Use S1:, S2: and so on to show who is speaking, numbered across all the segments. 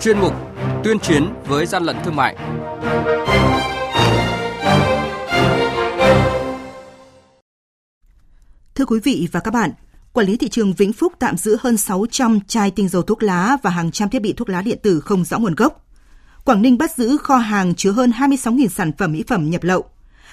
S1: chuyên mục Tuyên chiến với gian lận thương mại.
S2: Thưa quý vị và các bạn, Quản lý thị trường Vĩnh Phúc tạm giữ hơn 600 chai tinh dầu thuốc lá và hàng trăm thiết bị thuốc lá điện tử không rõ nguồn gốc. Quảng Ninh bắt giữ kho hàng chứa hơn 26.000 sản phẩm mỹ phẩm nhập lậu.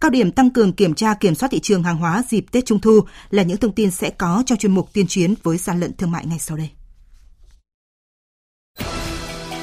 S2: Cao điểm tăng cường kiểm tra kiểm soát thị trường hàng hóa dịp Tết Trung thu là những thông tin sẽ có trong chuyên mục tuyên chiến với gian lận thương mại ngay sau đây.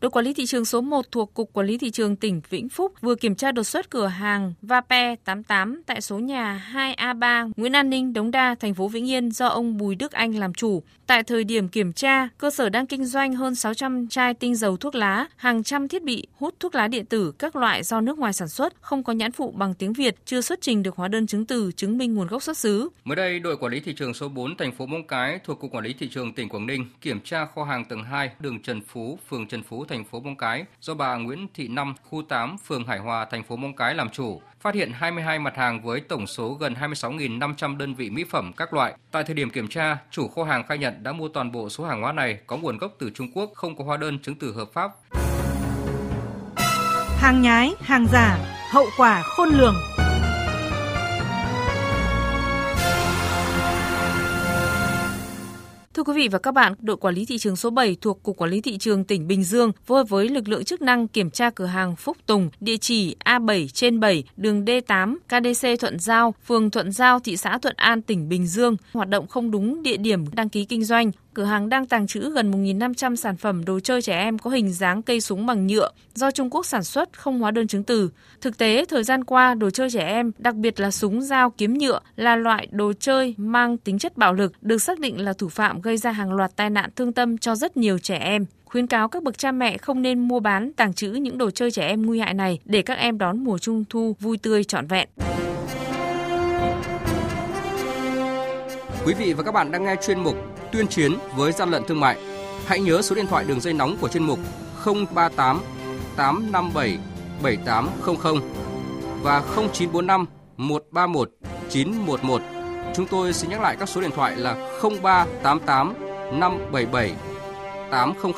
S3: Đội quản lý thị trường số 1 thuộc Cục Quản lý Thị trường tỉnh Vĩnh Phúc vừa kiểm tra đột xuất cửa hàng Vape 88 tại số nhà 2A3 Nguyễn An Ninh, Đống Đa, thành phố Vĩnh Yên do ông Bùi Đức Anh làm chủ. Tại thời điểm kiểm tra, cơ sở đang kinh doanh hơn 600 chai tinh dầu thuốc lá, hàng trăm thiết bị hút thuốc lá điện tử các loại do nước ngoài sản xuất, không có nhãn phụ bằng tiếng Việt, chưa xuất trình được hóa đơn chứng từ chứng minh nguồn gốc xuất xứ.
S1: Mới đây, đội quản lý thị trường số 4 thành phố Móng Cái thuộc Cục Quản lý thị trường tỉnh Quảng Ninh kiểm tra kho hàng tầng 2 đường Trần Phú, phường Trần Phú, thành phố Móng Cái do bà Nguyễn Thị Năm, khu 8, phường Hải Hòa, thành phố Móng Cái làm chủ, phát hiện 22 mặt hàng với tổng số gần 26.500 đơn vị mỹ phẩm các loại. Tại thời điểm kiểm tra, chủ kho hàng khai nhận đã mua toàn bộ số hàng hóa này có nguồn gốc từ Trung Quốc, không có hóa đơn chứng từ hợp pháp.
S4: Hàng nhái, hàng giả, hậu quả khôn lường.
S3: Thưa quý vị và các bạn, đội quản lý thị trường số 7 thuộc Cục Quản lý Thị trường tỉnh Bình Dương phối hợp với lực lượng chức năng kiểm tra cửa hàng Phúc Tùng, địa chỉ A7 trên 7, đường D8, KDC Thuận Giao, phường Thuận Giao, thị xã Thuận An, tỉnh Bình Dương, hoạt động không đúng địa điểm đăng ký kinh doanh, cửa hàng đang tàng trữ gần 1.500 sản phẩm đồ chơi trẻ em có hình dáng cây súng bằng nhựa do Trung Quốc sản xuất không hóa đơn chứng từ. Thực tế, thời gian qua, đồ chơi trẻ em, đặc biệt là súng dao kiếm nhựa là loại đồ chơi mang tính chất bạo lực được xác định là thủ phạm gây ra hàng loạt tai nạn thương tâm cho rất nhiều trẻ em khuyến cáo các bậc cha mẹ không nên mua bán, tàng trữ những đồ chơi trẻ em nguy hại này để các em đón mùa trung thu vui tươi trọn vẹn.
S1: Quý vị và các bạn đang nghe chuyên mục tuyên chiến với gian lận thương mại. Hãy nhớ số điện thoại đường dây nóng của chuyên mục 038 857 7800 và 0945 131 911. Chúng tôi xin nhắc lại các số điện thoại là 0388 577 800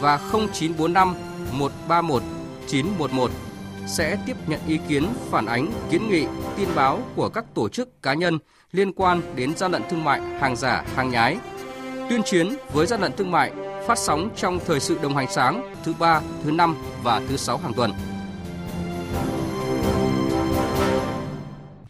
S1: và 0945 131 911 sẽ tiếp nhận ý kiến, phản ánh, kiến nghị, tin báo của các tổ chức cá nhân liên quan đến gian lận thương mại, hàng giả, hàng nhái. Tuyên chiến với gian lận thương mại phát sóng trong thời sự đồng hành sáng thứ ba, thứ năm và thứ sáu hàng tuần.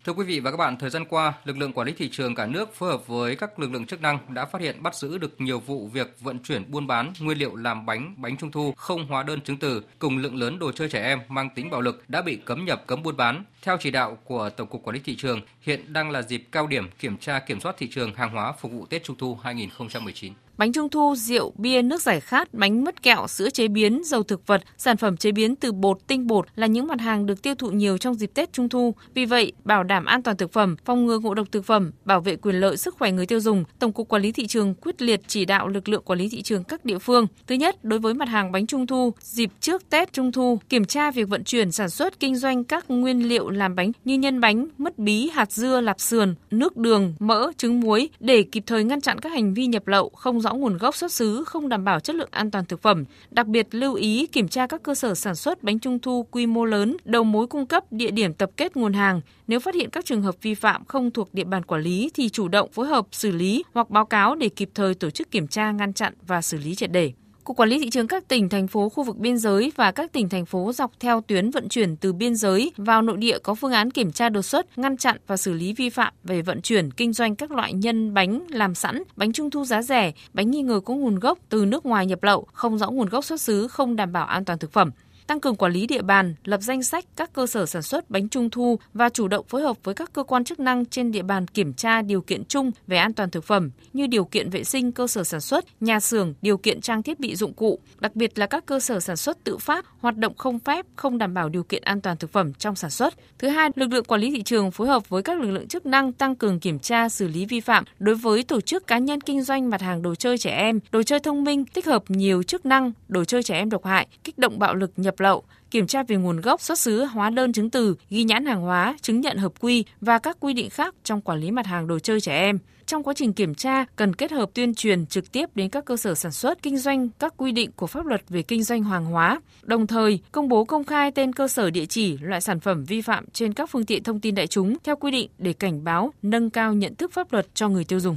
S1: Thưa quý vị và các bạn, thời gian qua, lực lượng quản lý thị trường cả nước phối hợp với các lực lượng chức năng đã phát hiện bắt giữ được nhiều vụ việc vận chuyển buôn bán nguyên liệu làm bánh, bánh trung thu không hóa đơn chứng từ cùng lượng lớn đồ chơi trẻ em mang tính bạo lực đã bị cấm nhập cấm buôn bán. Theo chỉ đạo của Tổng cục Quản lý thị trường, hiện đang là dịp cao điểm kiểm tra kiểm soát thị trường hàng hóa phục vụ Tết Trung thu 2019
S3: bánh trung thu, rượu, bia, nước giải khát, bánh mứt kẹo, sữa chế biến, dầu thực vật, sản phẩm chế biến từ bột, tinh bột là những mặt hàng được tiêu thụ nhiều trong dịp Tết Trung thu. Vì vậy, bảo đảm an toàn thực phẩm, phòng ngừa ngộ độc thực phẩm, bảo vệ quyền lợi sức khỏe người tiêu dùng, Tổng cục Quản lý thị trường quyết liệt chỉ đạo lực lượng quản lý thị trường các địa phương. Thứ nhất, đối với mặt hàng bánh trung thu, dịp trước Tết Trung thu, kiểm tra việc vận chuyển, sản xuất, kinh doanh các nguyên liệu làm bánh như nhân bánh, mứt bí, hạt dưa, lạp sườn, nước đường, mỡ, trứng muối để kịp thời ngăn chặn các hành vi nhập lậu không rõ nguồn gốc xuất xứ, không đảm bảo chất lượng an toàn thực phẩm. Đặc biệt lưu ý kiểm tra các cơ sở sản xuất bánh trung thu quy mô lớn, đầu mối cung cấp, địa điểm tập kết nguồn hàng. Nếu phát hiện các trường hợp vi phạm không thuộc địa bàn quản lý thì chủ động phối hợp xử lý hoặc báo cáo để kịp thời tổ chức kiểm tra, ngăn chặn và xử lý triệt để. Cục Quản lý thị trường các tỉnh, thành phố, khu vực biên giới và các tỉnh, thành phố dọc theo tuyến vận chuyển từ biên giới vào nội địa có phương án kiểm tra đột xuất, ngăn chặn và xử lý vi phạm về vận chuyển, kinh doanh các loại nhân bánh làm sẵn, bánh trung thu giá rẻ, bánh nghi ngờ có nguồn gốc từ nước ngoài nhập lậu, không rõ nguồn gốc xuất xứ, không đảm bảo an toàn thực phẩm tăng cường quản lý địa bàn, lập danh sách các cơ sở sản xuất bánh trung thu và chủ động phối hợp với các cơ quan chức năng trên địa bàn kiểm tra điều kiện chung về an toàn thực phẩm như điều kiện vệ sinh cơ sở sản xuất, nhà xưởng, điều kiện trang thiết bị dụng cụ, đặc biệt là các cơ sở sản xuất tự phát, hoạt động không phép, không đảm bảo điều kiện an toàn thực phẩm trong sản xuất. Thứ hai, lực lượng quản lý thị trường phối hợp với các lực lượng chức năng tăng cường kiểm tra xử lý vi phạm đối với tổ chức cá nhân kinh doanh mặt hàng đồ chơi trẻ em, đồ chơi thông minh tích hợp nhiều chức năng, đồ chơi trẻ em độc hại, kích động bạo lực nhập nhập lậu, kiểm tra về nguồn gốc xuất xứ hóa đơn chứng từ, ghi nhãn hàng hóa, chứng nhận hợp quy và các quy định khác trong quản lý mặt hàng đồ chơi trẻ em. Trong quá trình kiểm tra, cần kết hợp tuyên truyền trực tiếp đến các cơ sở sản xuất, kinh doanh các quy định của pháp luật về kinh doanh hàng hóa, đồng thời công bố công khai tên cơ sở địa chỉ, loại sản phẩm vi phạm trên các phương tiện thông tin đại chúng theo quy định để cảnh báo, nâng cao nhận thức pháp luật cho người tiêu dùng.